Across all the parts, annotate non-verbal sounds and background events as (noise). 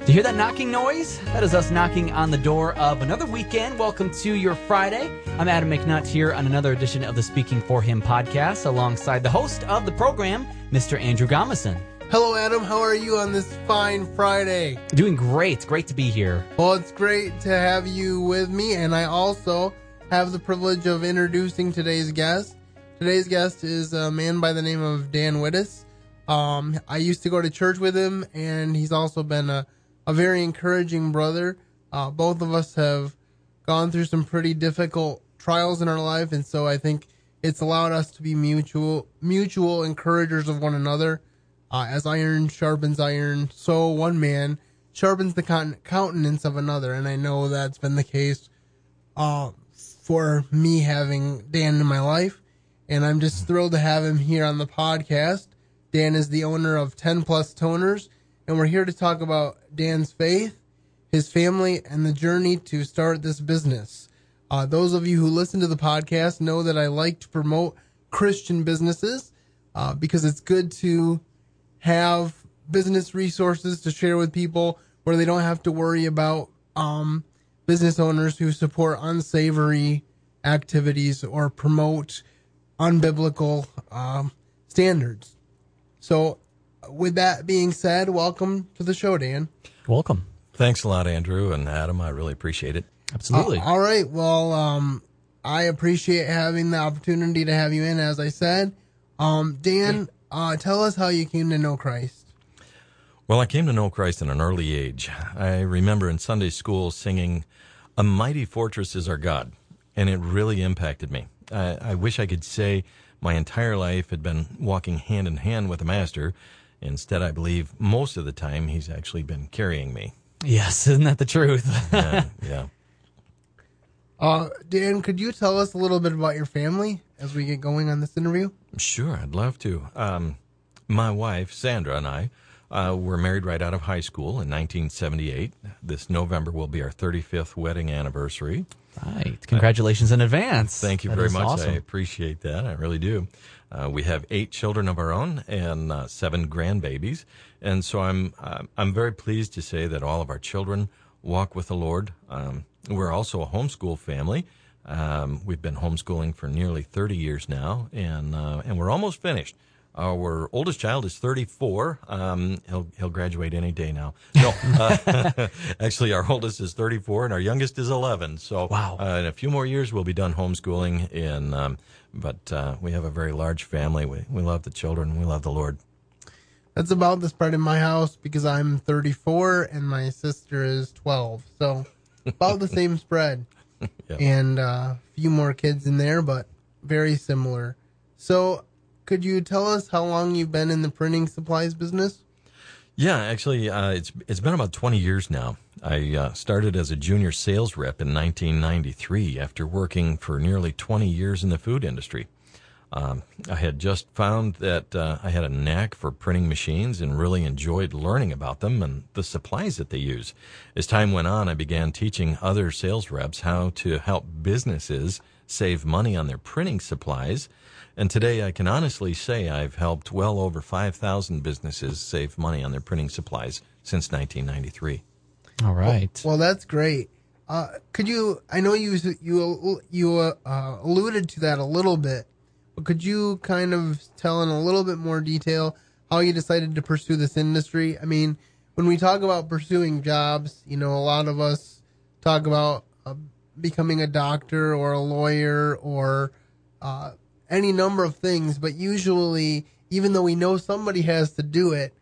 Do you hear that knocking noise? That is us knocking on the door of another weekend. Welcome to your Friday. I'm Adam McNutt here on another edition of the Speaking for Him podcast alongside the host of the program, Mr. Andrew Gomison. Hello, Adam. How are you on this fine Friday? Doing great. Great to be here. Well, it's great to have you with me, and I also have the privilege of introducing today's guest. Today's guest is a man by the name of Dan Widdis. Um, I used to go to church with him, and he's also been a, a very encouraging brother. Uh, both of us have gone through some pretty difficult trials in our life, and so I think it's allowed us to be mutual mutual encouragers of one another. Uh, as iron sharpens iron, so one man sharpens the con- countenance of another, and I know that's been the case uh, for me having Dan in my life, and I'm just thrilled to have him here on the podcast. Dan is the owner of 10 Plus Toners, and we're here to talk about Dan's faith, his family, and the journey to start this business. Uh, those of you who listen to the podcast know that I like to promote Christian businesses uh, because it's good to have business resources to share with people where they don't have to worry about um, business owners who support unsavory activities or promote unbiblical um, standards. So, with that being said, welcome to the show, Dan. Welcome. Thanks a lot, Andrew and Adam. I really appreciate it. Absolutely. Uh, all right. Well, um, I appreciate having the opportunity to have you in, as I said. Um, Dan, uh, tell us how you came to know Christ. Well, I came to know Christ at an early age. I remember in Sunday school singing, A Mighty Fortress is Our God, and it really impacted me. I, I wish I could say my entire life had been walking hand in hand with the Master. Instead, I believe most of the time he's actually been carrying me. yes, (laughs) isn't that the truth? (laughs) Yeah, yeah. Uh, Dan, could you tell us a little bit about your family as we get going on this interview? Sure, I'd love to. Um, my wife, Sandra, and I uh, were married right out of high school in 1978. This November will be our 35th wedding anniversary. right. Congratulations in advance. Thank you That very much. Awesome. I appreciate that. I really do. Uh, we have eight children of our own and uh, seven grandbabies, and so I'm uh, I'm very pleased to say that all of our children walk with the Lord. Um, we're also a homeschool family. Um, we've been homeschooling for nearly 30 years now, and uh, and we're almost finished. Our oldest child is 34. Um, he'll he'll graduate any day now. No, uh, (laughs) actually, our oldest is 34, and our youngest is 11. So, Wow. uh, in a few more years, we'll be done homeschooling. And um, but uh, we have a very large family. We we love the children. We love the Lord. That's about the spread in my house because I'm 34 and my sister is 12. So about the same spread. (laughs) Yeah. And uh, a few more kids in there, but very similar. So could you tell us how long you've been in the printing supplies business? Yeah, actually, uh, it's it's been about 20 years now. I uh, started as a junior sales rep in 1993 after working for nearly 20 years in the food industry. Um, I had just found that uh, I had a knack for printing machines and really enjoyed learning about them and the supplies that they use. As time went on, I began teaching other sales reps how to help businesses save money on their printing supplies. And today I can honestly say I've helped well over 5,000 businesses save money on their printing supplies since 1993. All right. Well, that's great. Uh, could you? I know you you you uh, alluded to that a little bit, but could you kind of tell in a little bit more detail how you decided to pursue this industry? I mean, when we talk about pursuing jobs, you know, a lot of us talk about uh, becoming a doctor or a lawyer or uh, any number of things, but usually, even though we know somebody has to do it,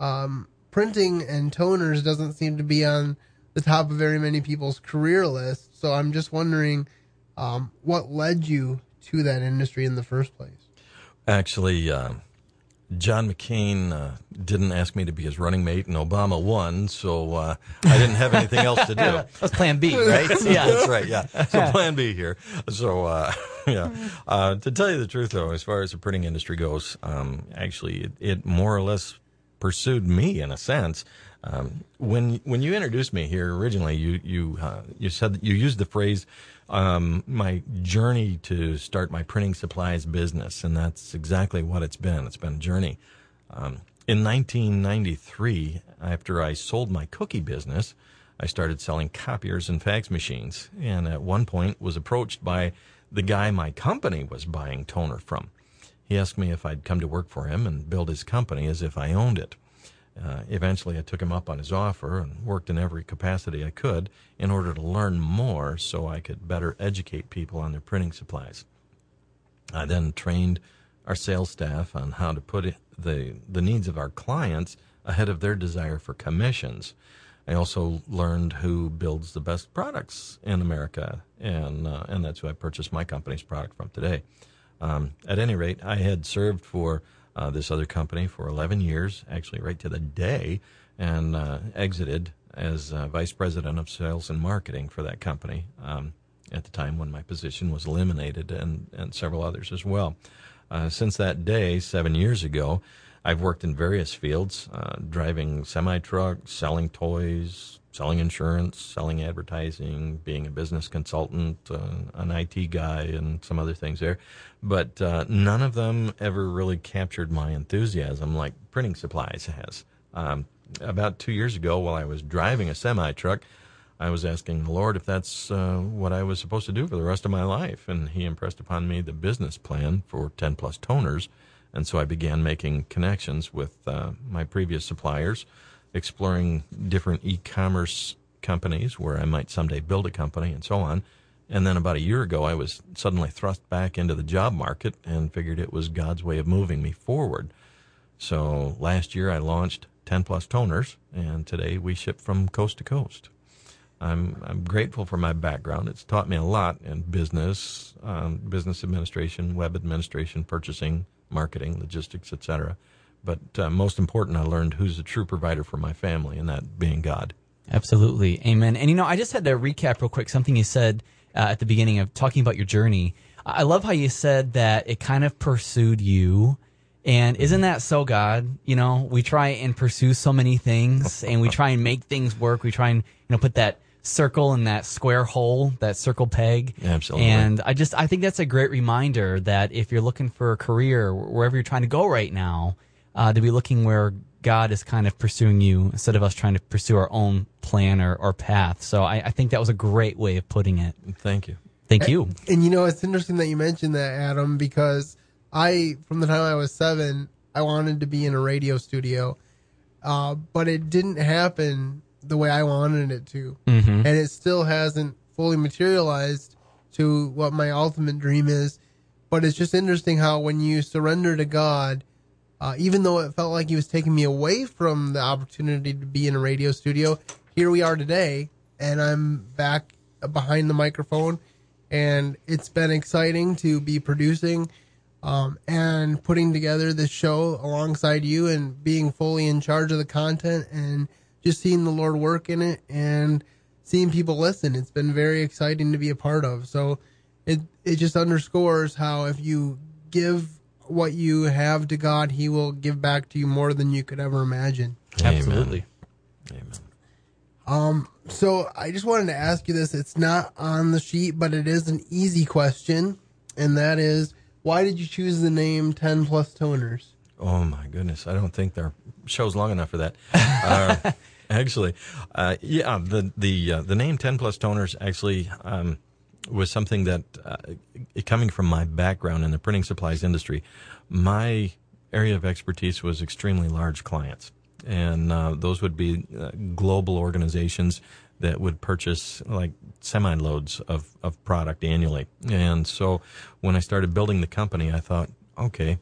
um, printing and toners doesn't seem to be on the top of very many people's career list. So I'm just wondering um, what led you to that industry in the first place. Actually, uh, John McCain uh, didn't ask me to be his running mate, and Obama won, so uh, I didn't have anything else to do. (laughs) That's plan B, right? (laughs) yeah. That's right. Yeah. So plan B here. So, uh, (laughs) yeah. Uh, to tell you the truth, though, as far as the printing industry goes, um, actually, it, it more or less pursued me in a sense. Um, when when you introduced me here originally, you you uh, you said you used the phrase um, my journey to start my printing supplies business, and that's exactly what it's been. It's been a journey. Um, in 1993, after I sold my cookie business, I started selling copiers and fax machines, and at one point was approached by the guy my company was buying toner from. He asked me if I'd come to work for him and build his company as if I owned it. Uh, eventually, I took him up on his offer and worked in every capacity I could in order to learn more so I could better educate people on their printing supplies. I then trained our sales staff on how to put the, the needs of our clients ahead of their desire for commissions. I also learned who builds the best products in America, and uh, and that's who I purchased my company's product from today. Um, at any rate, I had served for uh, this other company for 11 years, actually right to the day, and uh, exited as uh, vice president of sales and marketing for that company um, at the time when my position was eliminated, and, and several others as well. Uh, since that day, seven years ago, I've worked in various fields, uh, driving semi trucks, selling toys, selling insurance, selling advertising, being a business consultant, uh, an IT guy, and some other things there. But uh, none of them ever really captured my enthusiasm like printing supplies (laughs) has. Um, about two years ago, while I was driving a semi truck, I was asking the Lord if that's uh, what I was supposed to do for the rest of my life. And He impressed upon me the business plan for 10 plus toners. And so I began making connections with uh, my previous suppliers exploring different e-commerce companies where I might someday build a company and so on. And then about a year ago, I was suddenly thrust back into the job market and figured it was God's way of moving me forward. So last year, I launched 10 plus toners, and today we ship from coast to coast. I'm I'm grateful for my background. It's taught me a lot in business, um, business administration, web administration, purchasing, marketing, logistics, etc. But uh, most important, I learned who's the true provider for my family, and that being God. Absolutely. Amen. And you know, I just had to recap real quick something you said uh, at the beginning of talking about your journey. I love how you said that it kind of pursued you. And isn't that so God? You know, we try and pursue so many things and we (laughs) try and make things work. We try and, you know, put that circle in that square hole, that circle peg. Absolutely. And I just, I think that's a great reminder that if you're looking for a career, wherever you're trying to go right now, uh, to be looking where God is kind of pursuing you instead of us trying to pursue our own plan or, or path. So I, I think that was a great way of putting it. Thank you. Thank you. And, and you know, it's interesting that you mentioned that, Adam, because I, from the time I was seven, I wanted to be in a radio studio, uh, but it didn't happen the way I wanted it to, Mm-hmm. and it still hasn't fully materialized to what my ultimate dream is. But it's just interesting how when you surrender to God, uh, even though it felt like He was taking me away from the opportunity to be in a radio studio, here we are today, and I'm back behind the microphone, and it's been exciting to be producing um, and putting together this show alongside you and being fully in charge of the content and just seeing the Lord work in it and seeing people listen. It's been very exciting to be a part of. So it it just underscores how if you give what you have to God, He will give back to you more than you could ever imagine. Absolutely. Amen. Um, so I just wanted to ask you this. It's not on the sheet, but it is an easy question, and that is, why did you choose the name Ten Plus Toners? Oh my goodness! I don't think their show's long enough for that. (laughs) Uh, actually, uh, yeah, the the uh, the name Ten Plus Toners actually um, was something that uh, coming from my background in the printing supplies industry, my area of expertise was extremely large clients, and uh, those would be uh, global organizations that would purchase like semi loads of, of product annually. And so when I started building the company, I thought, okay,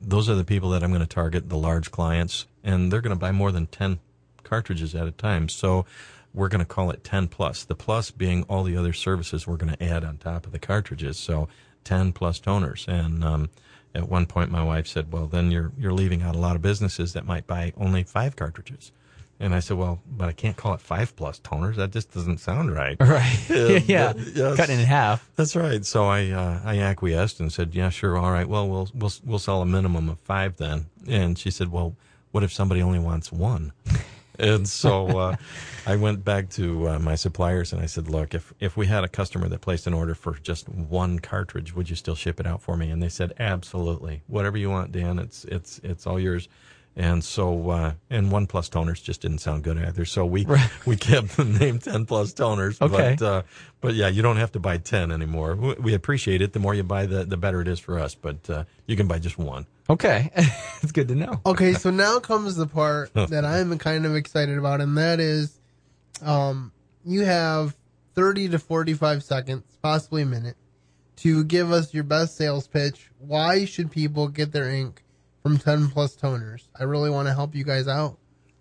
those are the people that I'm going to target, the large clients, and they're going to buy more than 10 cartridges at a time. So we're going to call it 10 plus. The plus being all the other services we're going to add on top of the cartridges. So 10 plus toners. And um, at one point, my wife said, "Well, then you're you're leaving out a lot of businesses that might buy only five cartridges." And I said, "Well, but I can't call it five plus toners. That just doesn't sound right." (laughs) Right. (laughs) (laughs) yeah. but, yes. Cutting it in half. That's right. So I uh, I acquiesced and said, "Yeah, sure, all right. Well, we'll we'll we'll sell a minimum of five then." And she said, "Well, what if somebody only wants one?" And so (laughs) uh, I went back to uh, my suppliers and I said, "Look, if if we had a customer that placed an order for just one cartridge, would you still ship it out for me?" And they said, "Absolutely. Whatever you want, Dan. It's it's it's all yours." And so, uh, and one plus toners just didn't sound good either. So we Right. (laughs) we kept the name ten plus toners. Okay. But, uh, but yeah, you don't have to buy ten anymore. We, we appreciate it. The more you buy, the the better it is for us. But uh, you can buy just one. Okay, (laughs) it's good to know. Okay, so now comes the part (laughs) that I'm kind of excited about, and that is, um, you have 30 to 45 seconds, possibly a minute, to give us your best sales pitch. Why should people get their ink from 10 plus toners? I really want to help you guys out,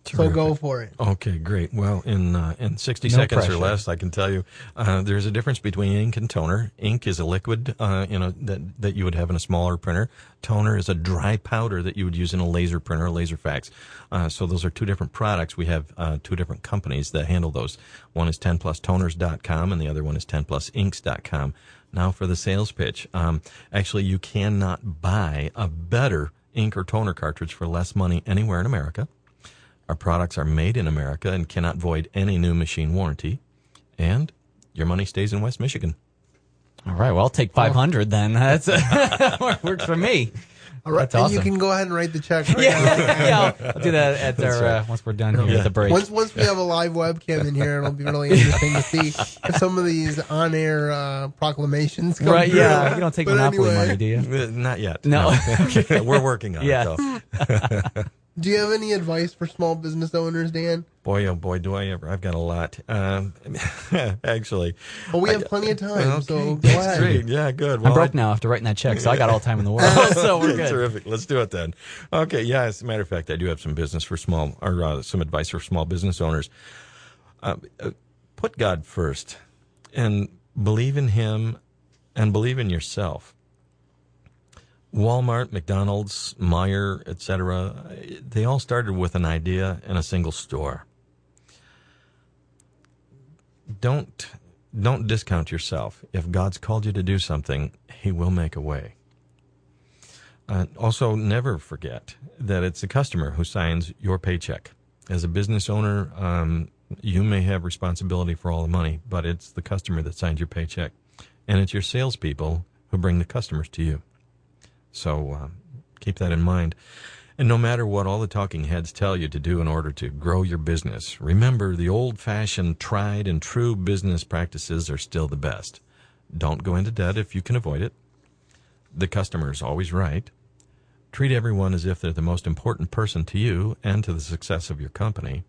so go for it. Okay, great. Well, in uh, in sixty No seconds pressure. or less, I can tell you uh, there's a difference between ink and toner. Ink is a liquid, uh, you know, that that you would have in a smaller printer. Toner is a dry powder that you would use in a laser printer, a laser fax. Uh, so those are two different products. We have uh, two different companies that handle those. One is 10plustoners.com and the other one is 10plusinks.com. Now for the sales pitch. Um, actually, you cannot buy a better ink or toner cartridge for less money anywhere in America. Our products are made in America and cannot void any new machine warranty. And your money stays in West Michigan. All right, well, I'll take 500 then. That's (laughs) works for me. All right, That's and awesome. you can go ahead and write the check. Right now. (laughs) yeah, yeah I'll, I'll do that at our, uh, once we're done here at the break. Once once we have a live webcam in here, it'll be really interesting to see if some of these on air uh, proclamations come right? through. Yeah, you don't take But Monopoly anyway, money, do you? Uh, Not yet. No. (laughs) (laughs) We're working on Yeah. it, though. Do you have any advice for small business owners, Dan? Boy, oh boy, do I ever. I've got a lot. Um, (laughs) actually. Well, we have I- plenty of time, Okay, so go that's ahead. great. Yeah, good. I'm broke I- now after writing that check, so I got all the time in the world. (laughs) (laughs) so we're good. Terrific. Let's do it then. Okay. Yeah. As a matter of fact, I do have some business for small, or uh, some advice for small business owners. Uh, uh, put God first, and believe in Him, and believe in yourself. Walmart, McDonald's, Meijer, etc. They all started with an idea and a single store. Don't don't discount yourself. If God's called you to do something, He will make a way. Uh, also, never forget that it's the customer who signs your paycheck. As a business owner, um, you may have responsibility for all the money, but it's the customer that signs your paycheck, and it's your salespeople who bring the customers to you. So um, keep that in mind. And no matter what all the talking heads tell you to do in order to grow your business, remember the old fashioned, tried and true business practices are still the best. Don't go into debt if you can avoid it. The customer is always right. Treat everyone as if they're the most important person to you and to the success of your company.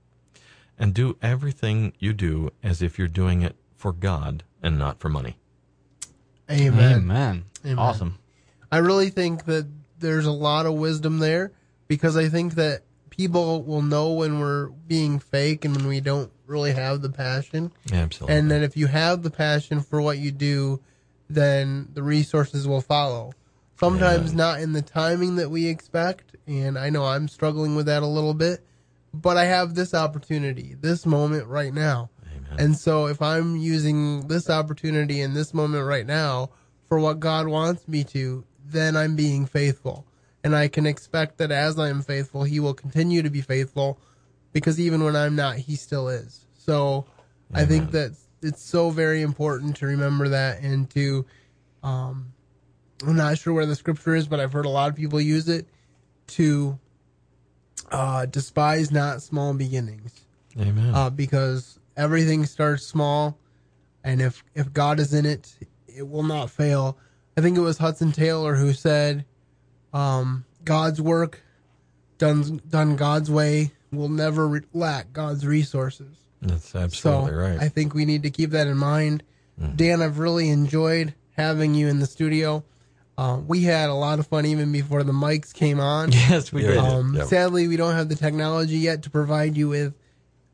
And do everything you do as if you're doing it for God and not for money. Amen. Amen. Amen. Awesome. I really think that there's a lot of wisdom there because I think that people will know when we're being fake and when we don't really have the passion. Absolutely. And then if you have the passion for what you do, then the resources will follow. Sometimes not in the timing that we expect. And I know I'm struggling with that a little bit, but I have this opportunity, this moment right now. Amen. And so if I'm using this opportunity in this moment right now for what God wants me to, then I'm being faithful. And I can expect that as I'm faithful, He will continue to be faithful because even when I'm not, He still is. So I think that it's so very important to remember that and to, um, I'm not sure where the scripture is, but I've heard a lot of people use it to uh, despise not small beginnings Amen. uh, because everything starts small, and if if God is in it, it will not fail. I think it was Hudson Taylor who said, um, "God's work done done God's way will never re- lack God's resources." That's absolutely so right. I think we need to keep that in mind. Dan, I've really enjoyed having you in the studio. Uh, we had a lot of fun even before the mics came on. (laughs) Yes, we Yeah, did. we did. Um, Yep. Sadly, we don't have the technology yet to provide you with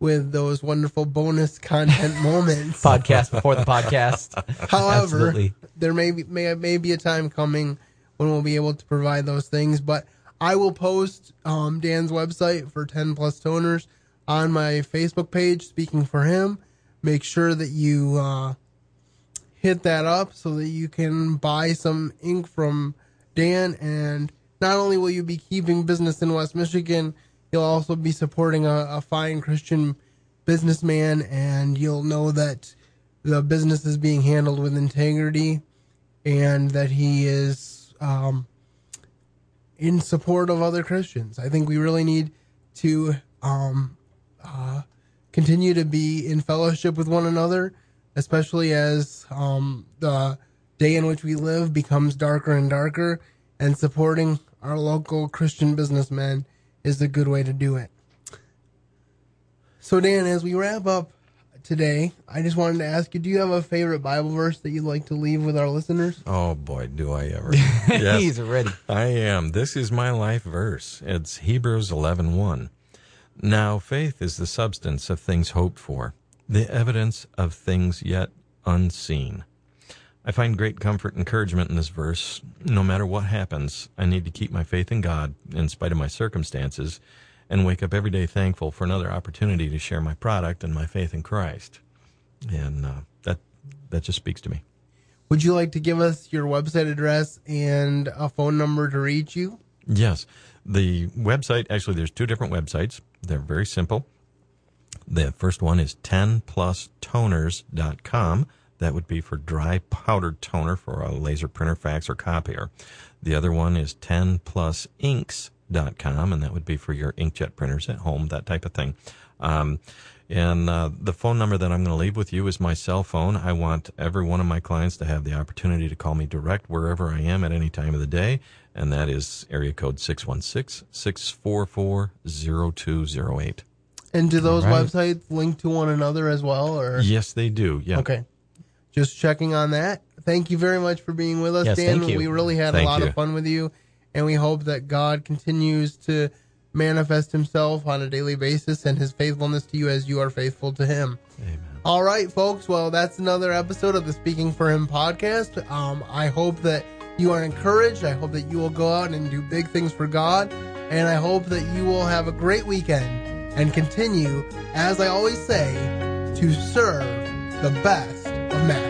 with those wonderful bonus content (laughs) moments. podcast before the podcast. However, Absolutely. there may be, may may be a time coming when we'll be able to provide those things. But I will post um, Dan's website for Ten Plus Toners on my Facebook page. Speaking for him, make sure that you uh, hit that up so that you can buy some ink from Dan. And not only will you be keeping business in West Michigan, you'll also be supporting a, a fine Christian businessman, and you'll know that the business is being handled with integrity and that he is um, in support of other Christians. I think we really need to um, uh, continue to be in fellowship with one another, especially as um, the day in which we live becomes darker and darker, and supporting our local Christian businessmen is the good way to do it. So, Dan, as we wrap up today, I just wanted to ask you do you have a favorite Bible verse that you'd like to leave with our listeners? Oh boy, do I ever. (laughs) He's ready. I am. This is my life verse. It's Hebrews 11:1. Now faith is the substance of things hoped for, the evidence of things yet unseen. I find great comfort and encouragement in this verse. No matter what happens, I need to keep my faith in God in spite of my circumstances and wake up every day thankful for another opportunity to share my product and my faith in Christ. And uh, that that just speaks to me. Would you like to give us your website address and a phone number to reach you? Yes. The website, actually, there's two different websites. They're very simple. The first one is 10plustoners.com. That would be for dry powdered toner for a laser printer, fax, or copier. The other one is 10plusinks.com, and that would be for your inkjet printers at home, that type of thing. Um, and uh, the phone number that I'm going to leave with you is my cell phone. I want every one of my clients to have the opportunity to call me direct wherever I am at any time of the day, and that is area code 616 644 0208. And do those right. websites link to one another as well? Or Yes, they do. Yeah. okay, just checking on that. Thank you very much for being with us, Yes, Dan. We really had Thank a lot you. of fun with you, and we hope that God continues to manifest Himself on a daily basis and His faithfulness to you as you are faithful to Him. Amen. All right, folks. Well, that's another episode of the Speaking for Him podcast. Um, I hope that you are encouraged. I hope that you will go out and do big things for God. And I hope that you will have a great weekend and continue, as I always say, to serve the best masters.